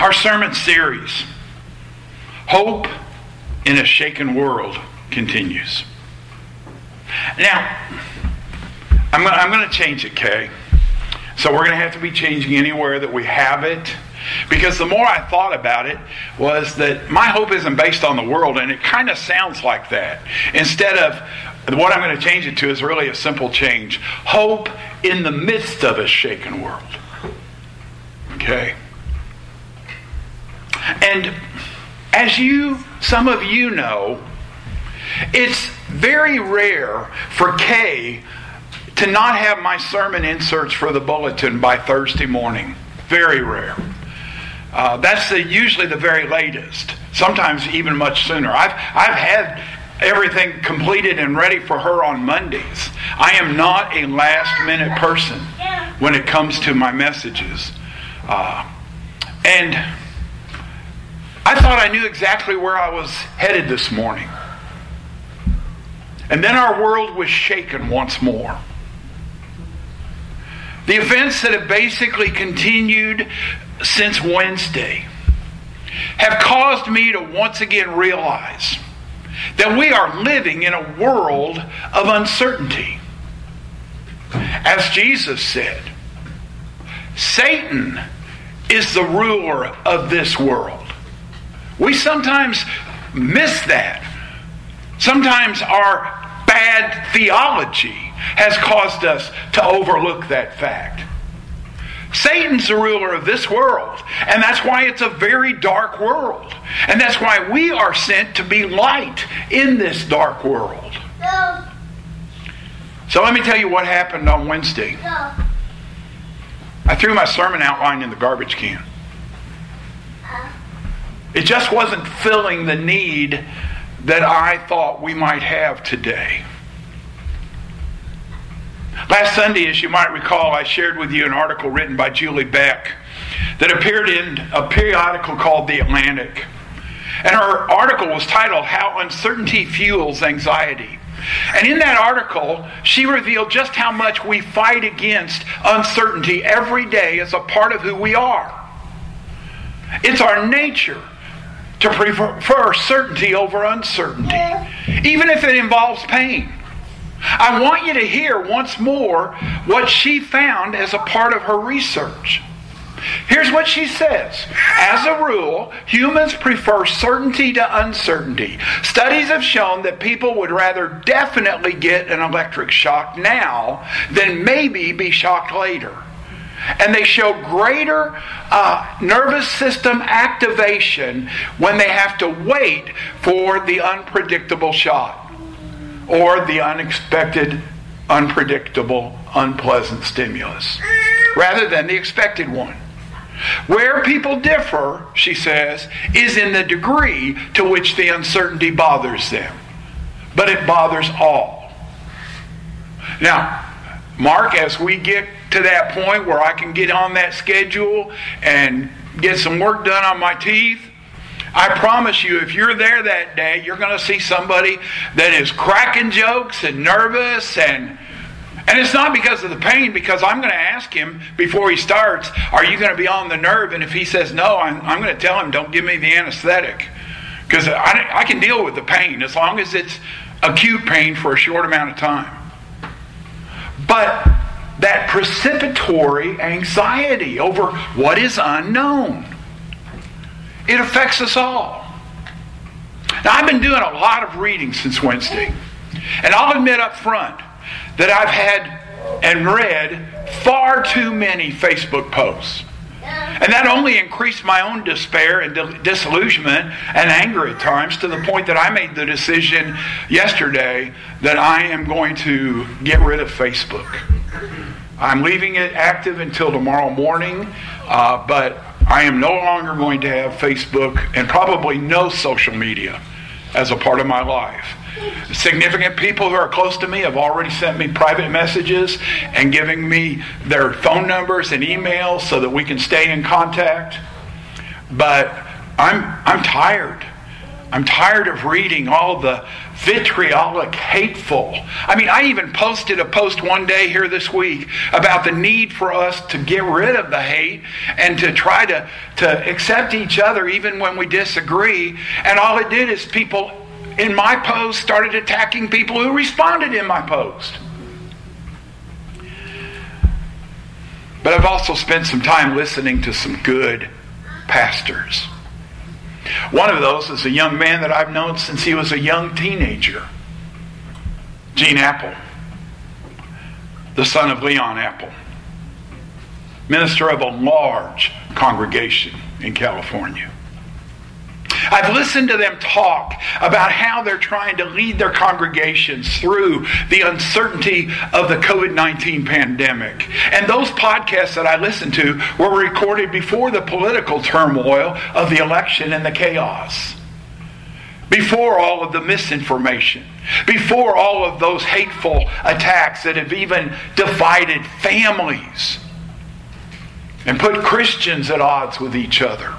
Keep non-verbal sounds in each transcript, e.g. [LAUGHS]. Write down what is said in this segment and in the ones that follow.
Our sermon series, Hope in a Shaken World, continues. Now, I'm going, I'm to change it, Kay. So we're going to have to be changing anywhere that we have it. Because the more I thought about it, was that my hope isn't based on the world, and it kind of sounds like that. Instead of what I'm going to change it to is really a simple change hope in the midst of a shaken world. Okay? And as you, some of you know, it's very rare for Kay to not have my sermon inserts for the bulletin by Thursday morning. Very rare. Uh, that's the, usually the very latest. Sometimes even much sooner. I've I've had everything completed and ready for her on Mondays. I am not a last minute person when it comes to my messages. Uh, and I thought I knew exactly where I was headed this morning. And then our world was shaken once more. The events that have basically continued since Wednesday have caused me to once again realize that we are living in a world of uncertainty. As Jesus said, Satan is the ruler of this world. We sometimes miss that. Sometimes our bad theology has caused us to overlook that fact. Satan's the ruler of this world, and that's why it's a very dark world. And that's why we are sent to be light in this dark world. So let me tell you what happened on Wednesday. I threw my sermon outline in the garbage can. It just wasn't filling the need that I thought we might have today. Last Sunday, as you might recall, I shared with you an article written by Julie Beck that appeared in a periodical called The Atlantic. And her article was titled How Uncertainty Fuels Anxiety. And in that article, she revealed just how much we fight against uncertainty every day as a part of who we are. It's our nature to prefer certainty over uncertainty, even if it involves pain. I want you to hear once more what she found as a part of her research. Here's what she says. As a rule, humans prefer certainty to uncertainty. Studies have shown that people would rather definitely get an electric shock now than maybe be shocked later. And they show greater uh, nervous system activation when they have to wait for the unpredictable shock or the unexpected, unpredictable, unpleasant stimulus rather than the expected one. Where people differ, she says, is in the degree to which the uncertainty bothers them. But it bothers all. Now, Mark, as we get to that point where I can get on that schedule and get some work done on my teeth, I promise you, if you're there that day, you're going to see somebody that is cracking jokes and nervous and and it's not because of the pain, because I'm going to ask him before he starts, Are you going to be on the nerve? And if he says no, I'm, I'm going to tell him, Don't give me the anesthetic. Because I, I can deal with the pain as long as it's acute pain for a short amount of time. But that precipitory anxiety over what is unknown, it affects us all. Now, I've been doing a lot of reading since Wednesday. And I'll admit up front, that I've had and read far too many Facebook posts. And that only increased my own despair and disillusionment and anger at times to the point that I made the decision yesterday that I am going to get rid of Facebook. I'm leaving it active until tomorrow morning, uh, but I am no longer going to have Facebook and probably no social media as a part of my life. Significant people who are close to me have already sent me private messages and giving me their phone numbers and emails so that we can stay in contact. But I'm, I'm tired. I'm tired of reading all the vitriolic, hateful. I mean, I even posted a post one day here this week about the need for us to get rid of the hate and to try to, to accept each other even when we disagree. And all it did is people in my post started attacking people who responded in my post. But I've also spent some time listening to some good pastors. One of those is a young man that I've known since he was a young teenager, Gene Appel, the son of Leon Appel, minister of a large congregation in California. I've listened to them talk about how they're trying to lead their congregations through the uncertainty of the COVID 19 pandemic. And those podcasts that I listened to were recorded before the political turmoil of the election and the chaos. Before all of the misinformation, before all of those hateful attacks that have even divided families and put Christians at odds with each other.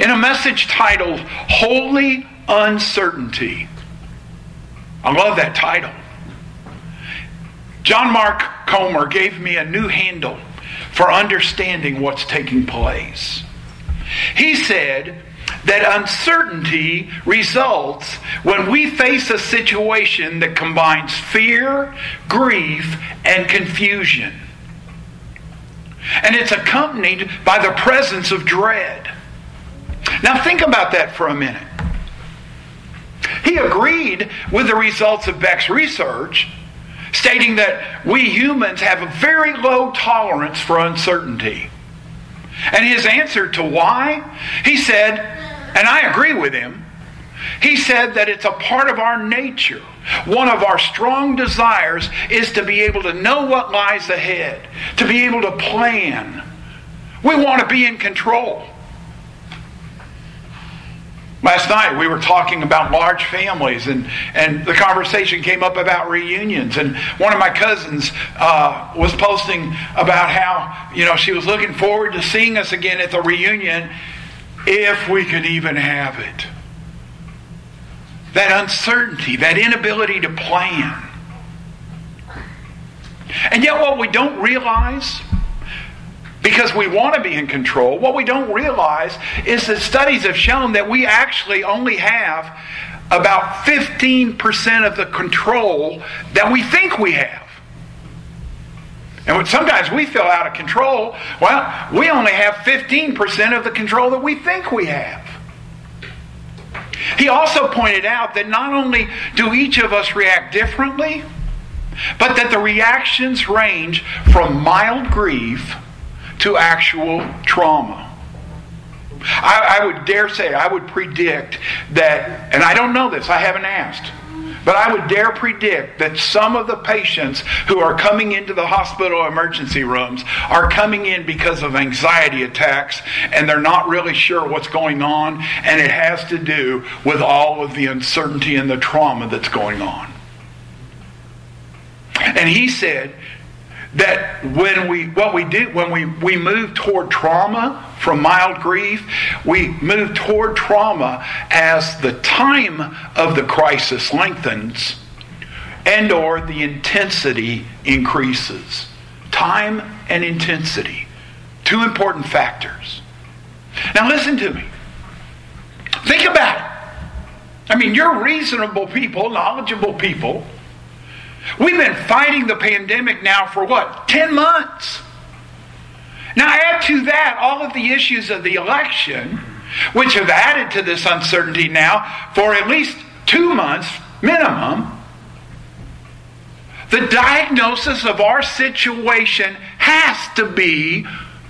In a message titled Holy Uncertainty, I love that title. John Mark Comer gave me a new handle for understanding what's taking place. He said that uncertainty results when we face a situation that combines fear, grief, and confusion. And it's accompanied by the presence of dread. Now, think about that for a minute. He agreed with the results of Beck's research, stating that we humans have a very low tolerance for uncertainty. And his answer to why, he said, and I agree with him, he said that it's a part of our nature. One of our strong desires is to be able to know what lies ahead, to be able to plan. We want to be in control. Last night we were talking about large families, and, and the conversation came up about reunions. And one of my cousins uh, was posting about how you know she was looking forward to seeing us again at the reunion, if we could even have it. That uncertainty, that inability to plan. And yet, what we don't realize because we want to be in control. What we don't realize is that studies have shown that we actually only have about 15% of the control that we think we have. And sometimes we feel out of control, well, we only have 15% of the control that we think we have. He also pointed out that not only do each of us react differently, but that the reactions range from mild grief to actual trauma. I, I, would dare say, I would predict that, and I don't know this, I haven't asked, but I would dare predict that some of the patients who are coming into the hospital emergency rooms are coming in because of anxiety attacks and they're not really sure what's going on, and it has to do with all of the uncertainty and the trauma that's going on. And he said, that when we what we do when we, we move toward trauma from mild grief we move toward trauma as the time of the crisis lengthens and or the intensity increases. Time and intensity two important factors. Now listen to me. Think about it. I mean you're reasonable people knowledgeable people We've been fighting the pandemic now for what? 10 months. Now, add to that all of the issues of the election, which have added to this uncertainty now for at least two months minimum. The diagnosis of our situation has to be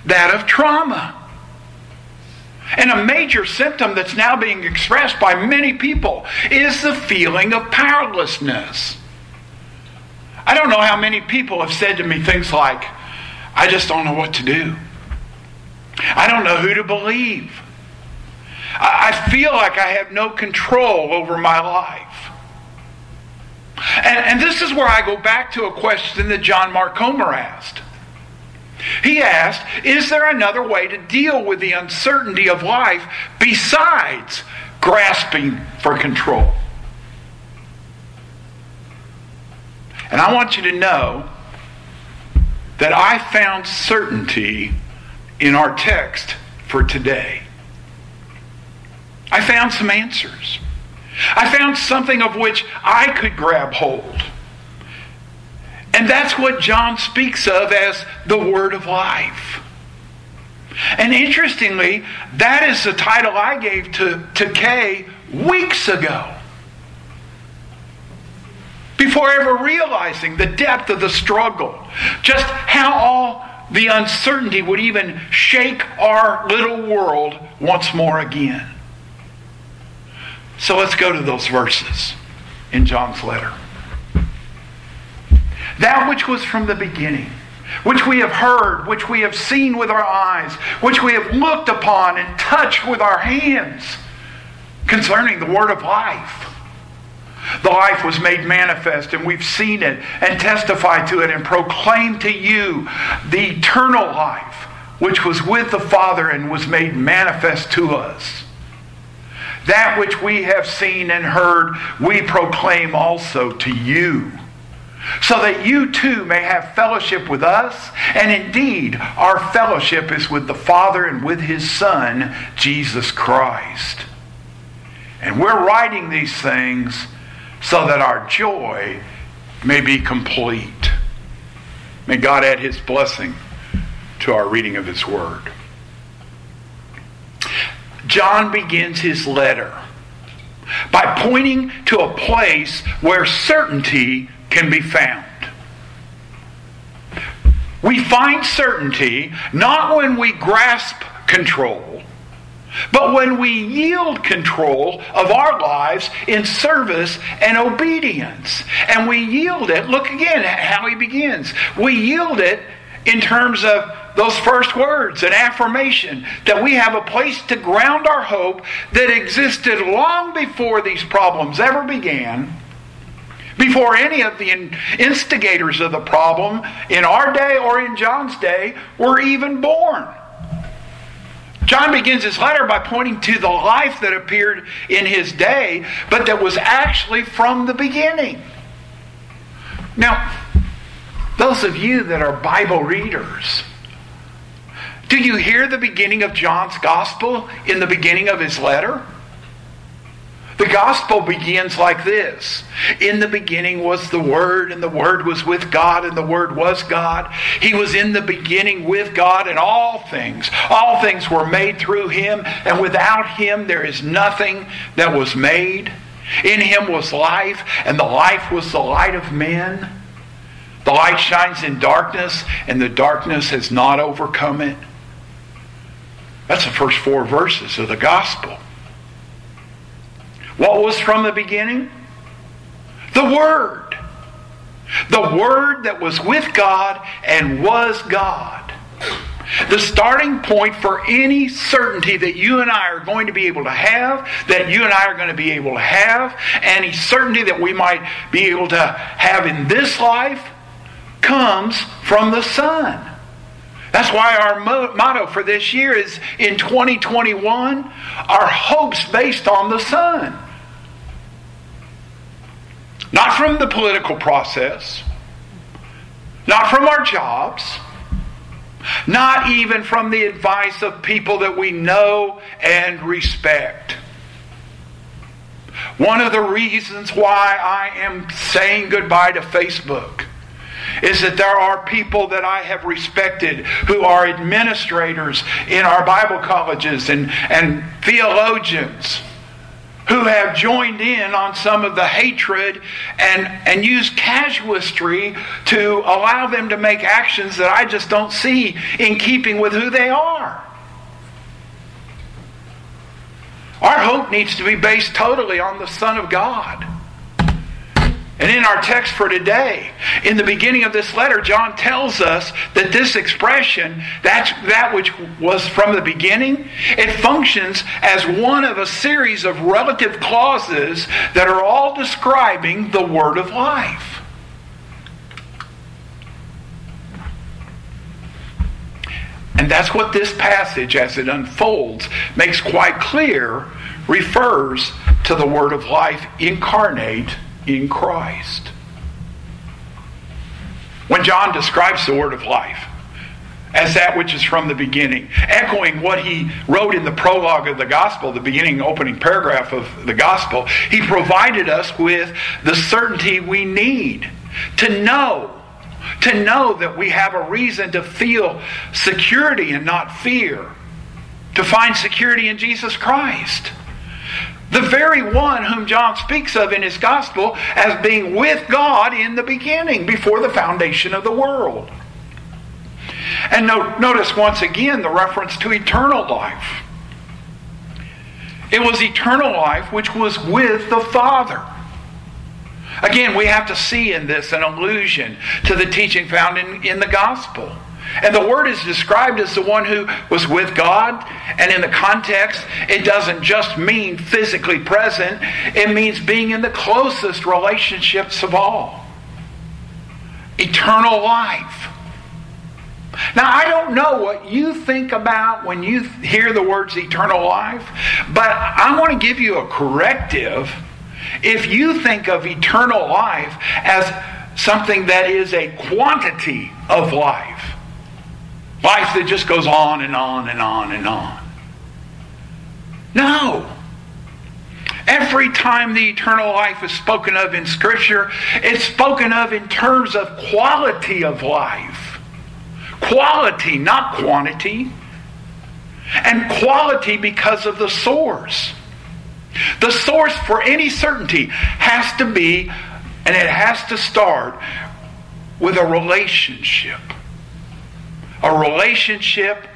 that of trauma. And a major symptom that's now being expressed by many people is the feeling of powerlessness. I don't know how many people have said to me things like, I just don't know what to do. I don't know who to believe. I feel like I have no control over my life. And, and this is where I go back to a question that John Mark Comer asked. He asked, Is there another way to deal with the uncertainty of life besides grasping for control? And I want you to know that I found certainty in our text for today. I found some answers. I found something of which I could grab hold. And that's what John speaks of as the word of life. And interestingly, that is the title I gave to, to Kay weeks ago. Before ever realizing the depth of the struggle, just how all the uncertainty would even shake our little world once more again. So let's go to those verses in John's letter. That which was from the beginning, which we have heard, which we have seen with our eyes, which we have looked upon and touched with our hands concerning the word of life. The life was made manifest, and we've seen it and testified to it and proclaimed to you the eternal life which was with the Father and was made manifest to us. That which we have seen and heard, we proclaim also to you so that you too may have fellowship with us. And indeed, our fellowship is with the Father and with His Son, Jesus Christ. And we're writing these things so that our joy may be complete. May God add His blessing to our reading of His Word. John begins his letter by pointing to a place where certainty can be found. We find certainty not when we grasp control, but when we yield control of our lives in service and obedience. And we yield it, look again at how he begins. We yield it in terms of those first words, an affirmation that we have a place to ground our hope that existed long before these problems ever began before any of the instigators of the problem in our day or in John's day were even born. John begins his letter by pointing to the life that appeared in his day, but that was actually from the beginning. Now, those of you that are Bible readers, do you hear the beginning of John's gospel in the beginning of his letter? The gospel begins like this In the beginning was the Word, and the Word was with God, and the Word was God. He was in the beginning with God, and all things, all things were made through Him, and without Him there is nothing that was made. In Him was life, and the life was the light of men. The light shines in darkness, and the darkness has not overcome it. That's the first four verses of the gospel. What was from the beginning? The Word. The Word that was with God and was God. The starting point for any certainty that you and I are going to be able to have, that you and I are going to be able to have, any certainty that we might be able to have in this life, comes from the Son. That's why our motto for this year is in 2021, our hopes based on the Son. Not from the political process, not from our jobs, not even from the advice of people that we know and respect. One of the reasons why I am saying goodbye to Facebook is that there are people that I have respected who are administrators in our Bible colleges and, and theologians who have joined in on some of the hatred and, and use casuistry to allow them to make actions that I just don't see in keeping with who they are. Our hope needs to be based totally on the Son of God. And in our text for today, in the beginning of this letter, John tells us that this expression, that's that which was from the beginning, it functions as one of a series of relative clauses that are all describing the word of life. And that's what this passage, as it unfolds, makes quite clear, refers to the word of life incarnate in Christ. when John describes the word of life as that which is from the beginning, echoing what he wrote in the prologue of the gospel, the beginning opening paragraph of the gospel, he provided us with the certainty we need to know to know that we have a reason to feel security and not fear, to find security in Jesus Christ. The very one whom John speaks of in his gospel as being with God in the beginning, before the foundation of the world. And notice once again the reference to eternal life. It was eternal life which was with the Father. Again, we have to see in this an allusion to the teaching found in, in the gospel. And the word is described as the one who was with God. And in the context, it doesn't just mean physically present, it means being in the closest relationships of all. Eternal life. Now, I don't know what you think about when you hear the words eternal life, but I want to give you a corrective if you think of eternal life as something that is a quantity of life, life that just goes on and on and on and on. No. Every time the eternal life is spoken of in Scripture, it's spoken of in terms of quality of life. Quality, not quantity. And quality because of the source. The source for any certainty has to be, and it has to start with a relationship. A relationship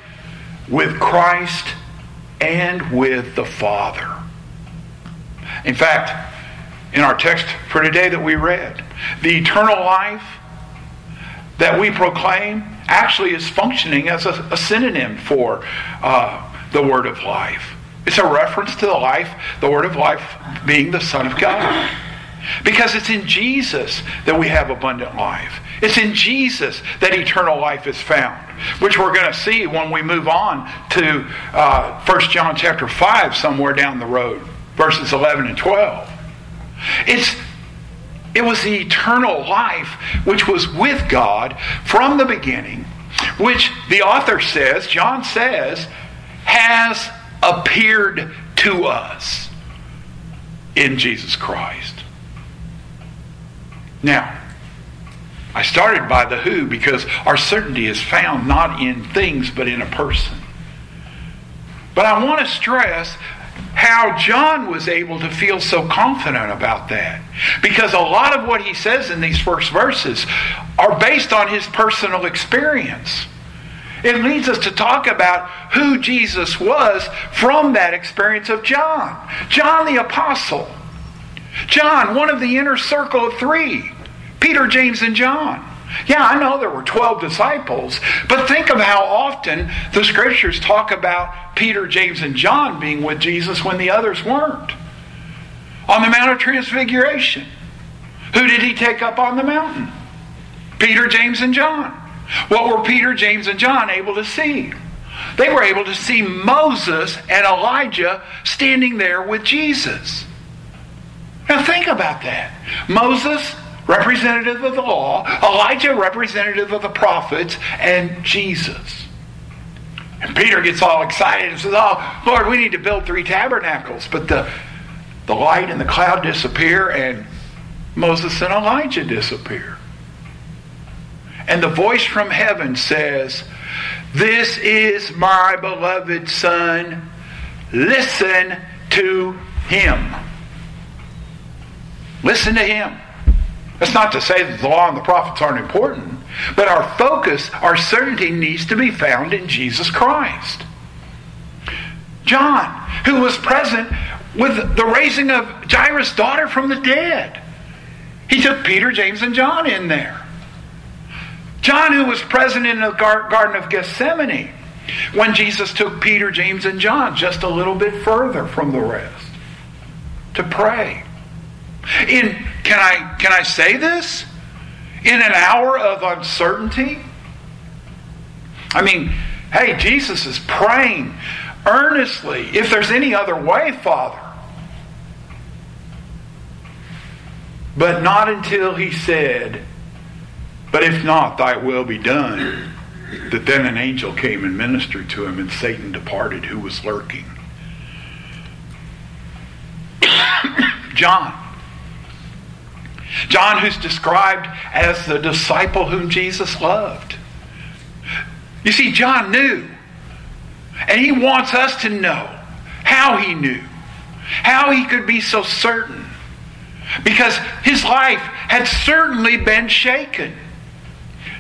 with Christ and with the Father. In fact, in our text for today that we read, the eternal life that we proclaim actually is functioning as a, a synonym for uh, the word of life. It's a reference to the life, the word of life being the Son of God. Because it's in Jesus that we have abundant life. It's in Jesus that eternal life is found, which we're going to see when we move on to uh, 1 John chapter 5, somewhere down the road, verses 11 and 12. It's, it was the eternal life which was with God from the beginning, which the author says, John says, has appeared to us in Jesus Christ. Now, I started by the who because our certainty is found not in things but in a person. But I want to stress how John was able to feel so confident about that. Because a lot of what he says in these first verses are based on his personal experience. It leads us to talk about who Jesus was from that experience of John. John the Apostle. John, one of the inner circle of three. Peter, James, and John. Yeah, I know there were 12 disciples, but think of how often the scriptures talk about Peter, James, and John being with Jesus when the others weren't. On the Mount of Transfiguration, who did he take up on the mountain? Peter, James, and John. What were Peter, James, and John able to see? They were able to see Moses and Elijah standing there with Jesus. Now think about that. Moses, representative of the law, Elijah, representative of the prophets, and Jesus. And Peter gets all excited and says, Oh, Lord, we need to build three tabernacles. But the, the light and the cloud disappear, and Moses and Elijah disappear. And the voice from heaven says, This is my beloved Son. Listen to him. Listen to him. That's not to say that the law and the prophets aren't important, but our focus, our certainty needs to be found in Jesus Christ. John, who was present with the raising of Jairus' daughter from the dead, he took Peter, James, and John in there. John, who was present in the Garden of Gethsemane when Jesus took Peter, James, and John just a little bit further from the rest to pray. In can I can I say this? In an hour of uncertainty? I mean, hey, Jesus is praying earnestly. If there's any other way, Father. But not until he said, But if not, thy will be done. That then an angel came and ministered to him, and Satan departed, who was lurking. [COUGHS] John. John, who's described as the disciple whom Jesus loved. You see, John knew. And he wants us to know how he knew, how he could be so certain. Because his life had certainly been shaken.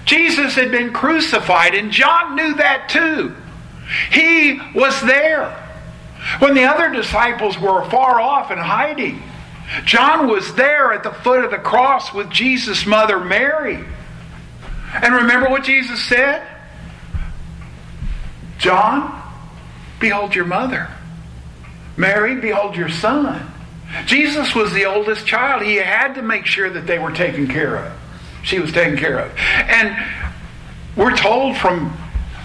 Jesus had been crucified, and John knew that too. He was there. When the other disciples were far off and hiding, John was there at the foot of the cross with Jesus' mother Mary. And remember what Jesus said? John, behold your mother. Mary, behold your son. Jesus was the oldest child. He had to make sure that they were taken care of. She was taken care of. And we're told from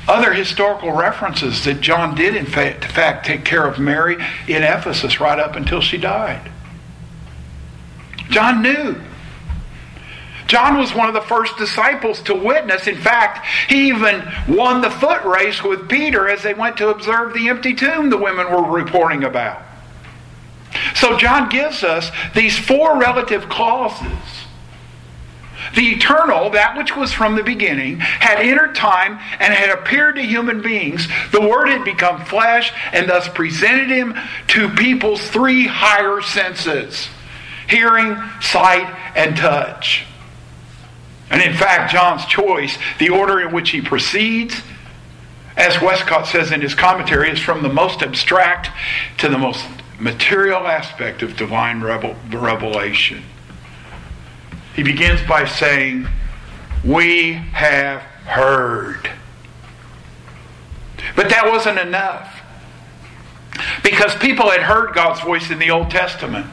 other historical references that John did, in fact, take care of Mary in Ephesus right up until she died. John knew. John was one of the first disciples to witness. In fact, he even won the foot race with Peter as they went to observe the empty tomb the women were reporting about. So John gives us these four relative clauses. The eternal, that which was from the beginning, had entered time and had appeared to human beings. The Word had become flesh and thus presented him to people's three higher senses hearing, sight, and touch. And in fact, John's choice, the order in which he proceeds, as Westcott says in his commentary, is from the most abstract to the most material aspect of divine revelation. He begins by saying, We have heard. But that wasn't enough. Because people had heard God's voice in the Old Testament.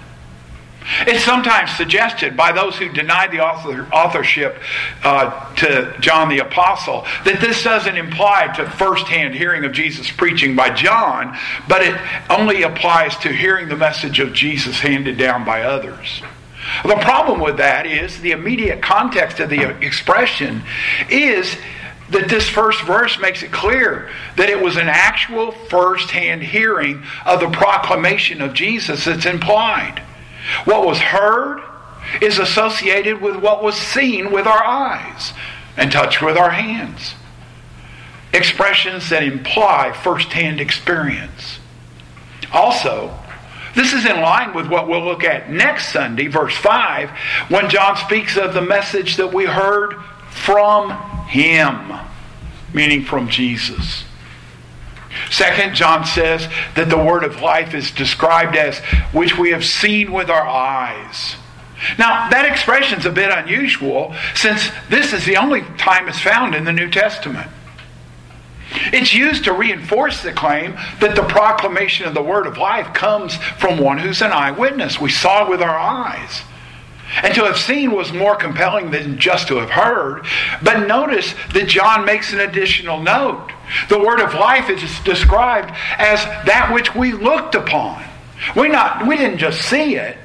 It's sometimes suggested by those who deny the author, authorship uh, to John the Apostle that this doesn't imply to firsthand hearing of Jesus preaching by John, but it only applies to hearing the message of Jesus handed down by others. The problem with that is the immediate context of the expression is that this first verse makes it clear that it was an actual first-hand hearing of the proclamation of Jesus that's implied. What was heard is associated with what was seen with our eyes and touched with our hands. Expressions that imply first-hand experience. Also, this is in line with what we'll look at next Sunday, verse 5, when John speaks of the message that we heard from him, meaning from Jesus. Second, John says that the word of life is described as which we have seen with our eyes. Now, that expression is a bit unusual since this is the only time it's found in the New Testament. It's used to reinforce the claim that the proclamation of the word of life comes from one who's an eyewitness. We saw with our eyes. And to have seen was more compelling than just to have heard. But notice that John makes an additional note. The word of life is described as that which we looked upon. We not we didn't just see it.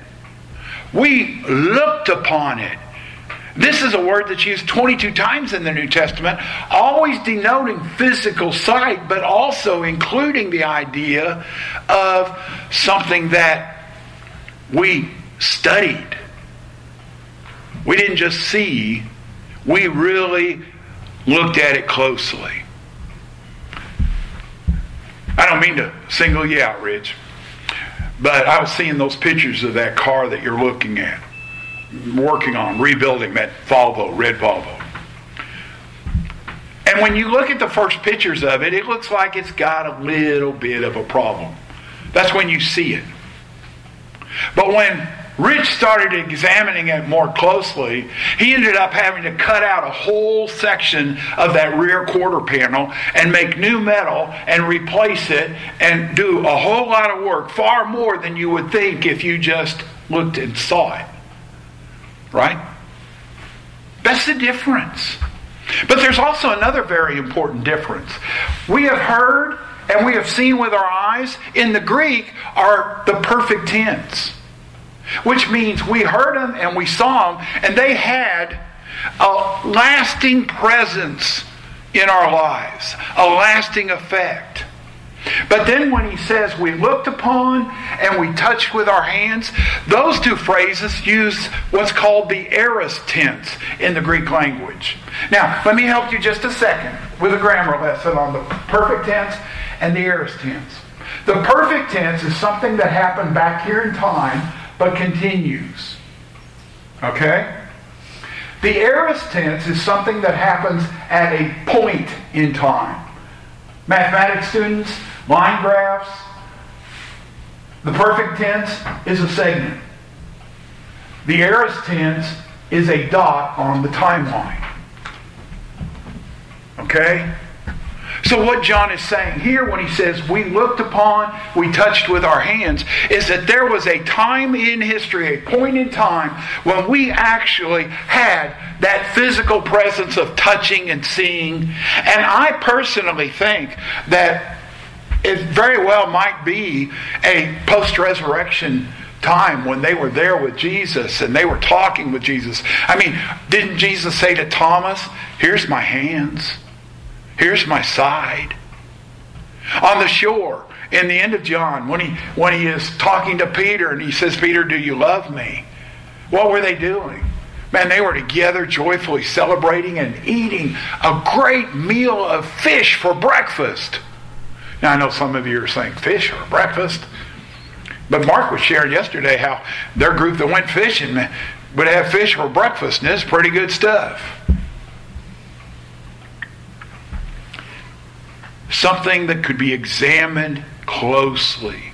We looked upon it. This is a word that's used 22 times in the New Testament, always denoting physical sight, but also including the idea of something that we studied. We didn't just see, we really looked at it closely. I don't mean to single you out, Rich, but I was seeing those pictures of that car that you're looking at, working on, rebuilding that Volvo, red Volvo. And when you look at the first pictures of it, it looks like it's got a little bit of a problem. That's when you see it. But when Rich started examining it more closely. He ended up having to cut out a whole section of that rear quarter panel and make new metal and replace it and do a whole lot of work, far more than you would think if you just looked and saw it. Right? That's the difference. But there's also another very important difference. We have heard and we have seen with our eyes in the Greek are the perfect tense which means we heard them and we saw them, and they had a lasting presence in our lives, a lasting effect. But then when he says we looked upon and we touched with our hands, those two phrases use what's called the aorist tense in the Greek language. Now, let me help you just a second with a grammar lesson on the perfect tense and the aorist tense. The perfect tense is something that happened back here in time but continues. Okay? The aorist tense is something that happens at a point in time. Mathematics students, line graphs, the perfect tense is a segment. The aorist tense is a dot on the timeline. Okay? So, what John is saying here when he says, We looked upon, we touched with our hands, is that there was a time in history, a point in time, when we actually had that physical presence of touching and seeing. And I personally think that it very well might be a post resurrection time when they were there with Jesus and they were talking with Jesus. I mean, didn't Jesus say to Thomas, Here's my hands, here's my side? On the shore, in the end of John, when he, when he is talking to Peter and he says, Peter, do you love me? What were they doing? Man, they were together joyfully celebrating and eating a great meal of fish for breakfast. Now, I know some of you are saying fish or breakfast, but Mark was sharing yesterday how their group that went fishing would have fish for breakfast, and it's pretty good stuff. Something that could be examined closely.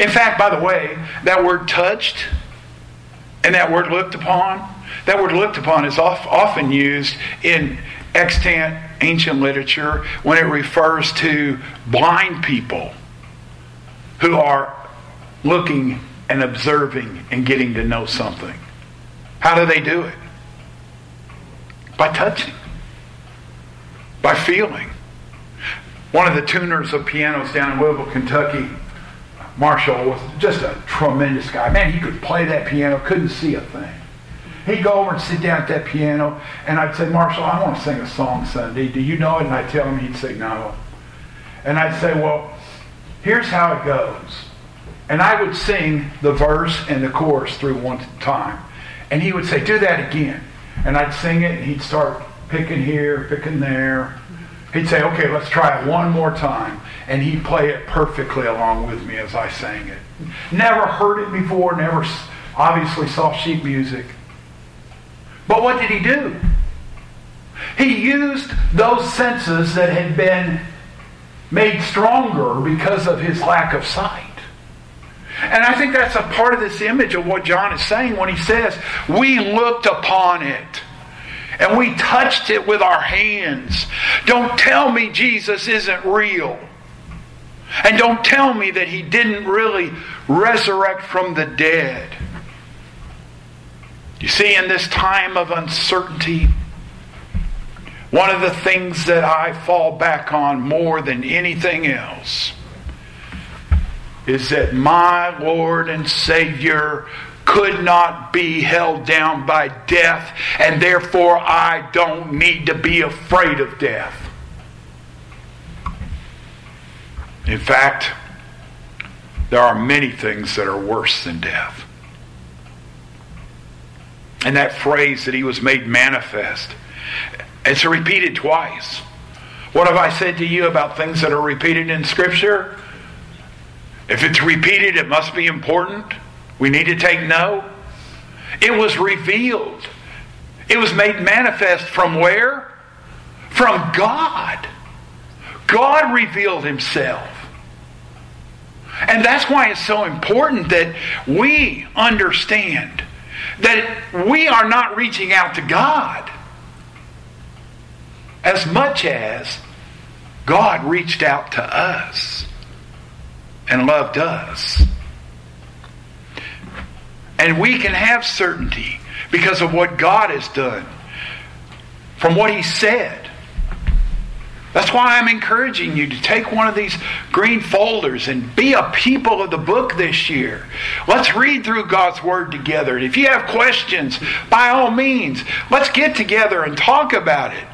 In fact, by the way, that word touched and that word looked upon, that word looked upon is often used in extant ancient literature when it refers to blind people who are looking and observing and getting to know something. How do they do it? By touching, by feeling. One of the tuners of pianos down in Louisville, Kentucky, Marshall, was just a tremendous guy. Man, he could play that piano, couldn't see a thing. He'd go over and sit down at that piano, and I'd say, Marshall, I want to sing a song Sunday. Do you know it? And I'd tell him, he'd say, no. And I'd say, well, here's how it goes. And I would sing the verse and the chorus through one time. And he would say, do that again. And I'd sing it, and he'd start picking here, picking there. He'd say, okay, let's try it one more time. And he'd play it perfectly along with me as I sang it. Never heard it before, never obviously saw sheet music. But what did he do? He used those senses that had been made stronger because of his lack of sight. And I think that's a part of this image of what John is saying when he says, We looked upon it and we touched it with our hands. Don't tell me Jesus isn't real. And don't tell me that he didn't really resurrect from the dead. You see, in this time of uncertainty, one of the things that I fall back on more than anything else is that my Lord and Savior could not be held down by death, and therefore I don't need to be afraid of death. In fact, there are many things that are worse than death. And that phrase that he was made manifest, it's repeated twice. What have I said to you about things that are repeated in Scripture? If it's repeated, it must be important. We need to take note. It was revealed. It was made manifest from where? From God. God revealed himself. And that's why it's so important that we understand that we are not reaching out to God as much as God reached out to us and loved us. And we can have certainty because of what God has done, from what He said. That's why I'm encouraging you to take one of these green folders and be a people of the book this year. Let's read through God's Word together. And If you have questions, by all means, let's get together and talk about it.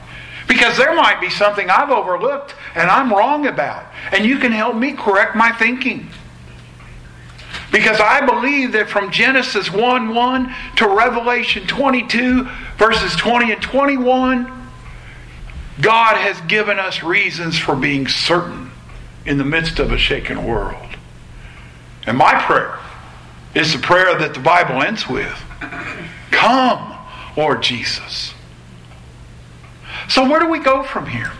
Because there might be something I've overlooked and I'm wrong about. And you can help me correct my thinking. Because I believe that from Genesis 1 1 to Revelation 22, verses 20 and 21, God has given us reasons for being certain in the midst of a shaken world. And my prayer is the prayer that the Bible ends with Come, Lord Jesus. So, where do we go from here?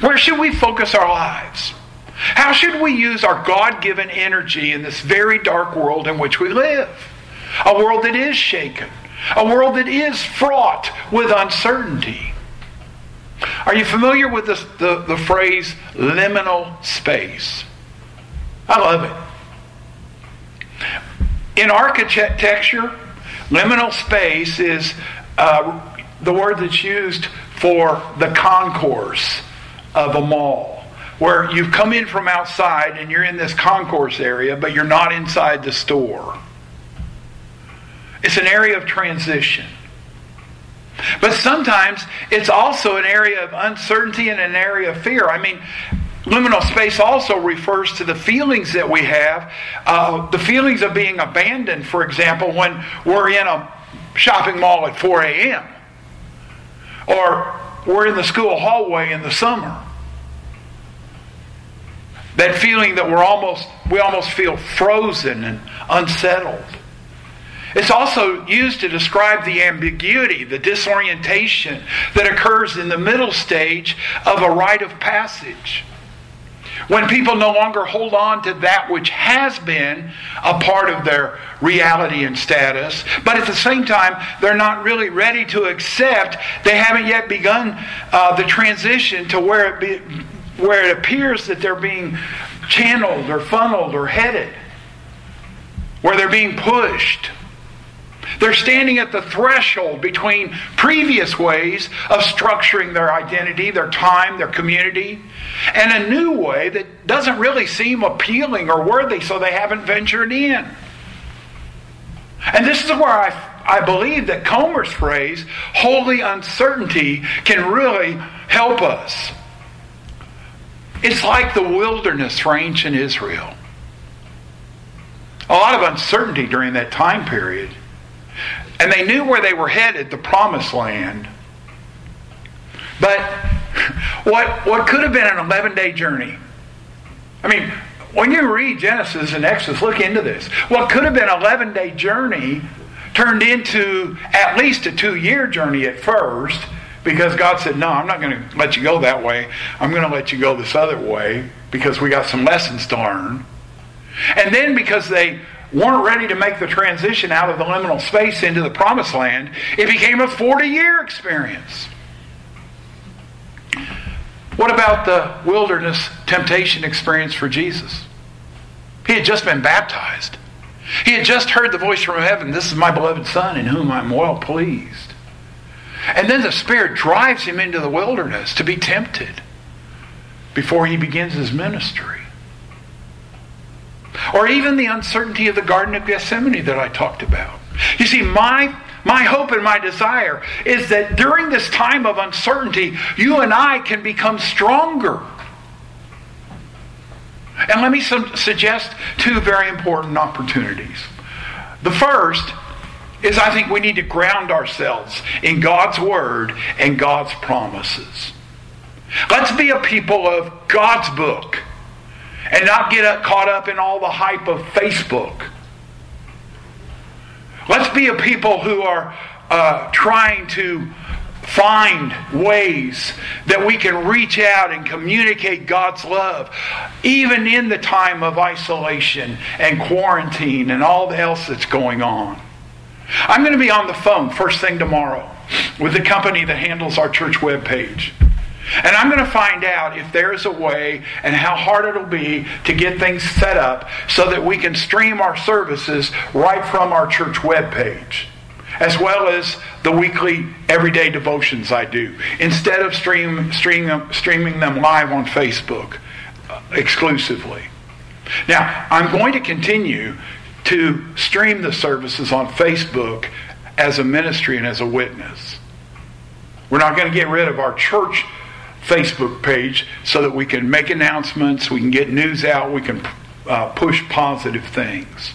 Where should we focus our lives? How should we use our God given energy in this very dark world in which we live? A world that is shaken, a world that is fraught with uncertainty. Are you familiar with this, the, the phrase liminal space? I love it. In architecture, liminal space is uh, the word that's used for the concourse of a mall, where you've come in from outside and you're in this concourse area, but you're not inside the store. It's an area of transition. But sometimes it's also an area of uncertainty and an area of fear. I mean, liminal space also refers to the feelings that we have, uh, the feelings of being abandoned, for example, when we're in a shopping mall at 4 a.m. or we're in the school hallway in the summer. That feeling that we're almost, we almost feel frozen and unsettled. It's also used to describe the ambiguity, the disorientation that occurs in the middle stage of a rite of passage. When people no longer hold on to that which has been a part of their reality and status, but at the same time, they're not really ready to accept, they haven't yet begun uh, the transition to where it, be, where it appears that they're being channeled or funneled or headed, where they're being pushed. They're standing at the threshold between previous ways of structuring their identity, their time, their community, and a new way that doesn't really seem appealing or worthy, so they haven't ventured in. And this is where I, I believe that Comer's phrase, holy uncertainty, can really help us. It's like the wilderness for ancient Israel. A lot of uncertainty during that time period. And they knew where they were headed, the promised land. But [LAUGHS] what, what could have been an 11 day journey? I mean, when you read Genesis and Exodus, look into this. What could have been an 11 day journey turned into at least a two year journey at first because God said, No, I'm not going to let you go that way. I'm going to let you go this other way because we got some lessons to learn. And then because they weren't ready to make the transition out of the liminal space into the promised land, it became a 40 year experience. What about the wilderness temptation experience for Jesus? He had just been baptized. He had just heard the voice from heaven This is my beloved Son in whom I'm well pleased. And then the Spirit drives him into the wilderness to be tempted before he begins his ministry. Or even the uncertainty of the Garden of Gethsemane that I talked about. You see, my my hope and my desire is that during this time of uncertainty, you and I can become stronger. And let me suggest two very important opportunities. The first is I think we need to ground ourselves in God's Word and God's promises. Let's be a people of God's book and not get caught up in all the hype of Facebook. Let's be a people who are uh, trying to find ways that we can reach out and communicate God's love, even in the time of isolation and quarantine and all the else that's going on. I'm going to be on the phone first thing tomorrow with the company that handles our church webpage. And I'm going to find out if there is a way and how hard it'll be to get things set up so that we can stream our services right from our church webpage. as well as the weekly everyday devotions I do, instead of stream, stream, streaming them live on Facebook uh, exclusively. Now, I'm going to continue to stream the services on Facebook as a ministry and as a witness. We're not going to get rid of our church Facebook page so that we can make announcements, we can get news out, we can uh, push positive things.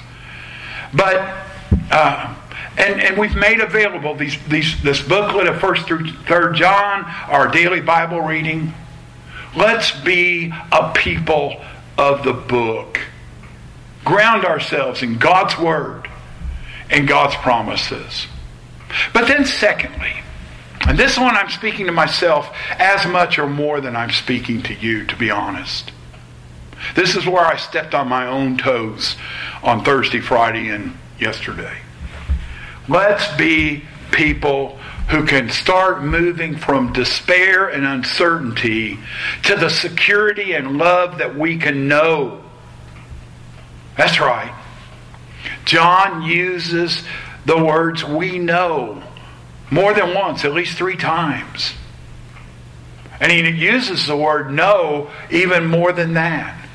But uh, and, and we've made available these, these, this booklet of 1st through 3rd John, our daily Bible reading. Let's be a people of the book. Ground ourselves in God's Word and God's promises. But then, secondly, and this one I'm speaking to myself as much or more than I'm speaking to you, to be honest. This is where I stepped on my own toes on Thursday, Friday, and yesterday. Let's be people who can start moving from despair and uncertainty to the security and love that we can know. That's right. John uses the words we know more than once, at least three times. And he uses the word know even more than that.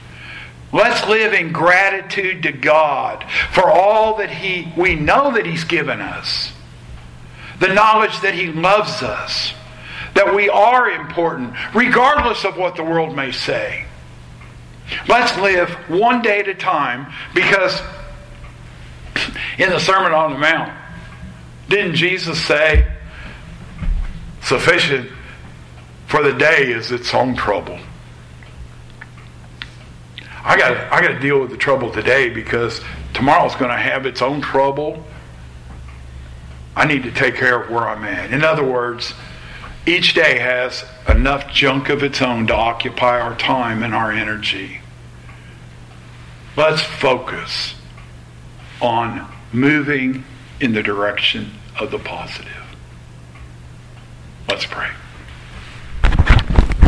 Let's live in gratitude to God for all that he we know that he's given us. The knowledge that he loves us, that we are important regardless of what the world may say. Let's live one day at a time because in the Sermon on the Mount, didn't Jesus say, sufficient for the day is its own trouble? I got I got to deal with the trouble today because tomorrow's going to have its own trouble. I need to take care of where I'm at. In other words, each day has enough junk of its own to occupy our time and our energy. Let's focus on moving in the direction of the positive. Let's pray.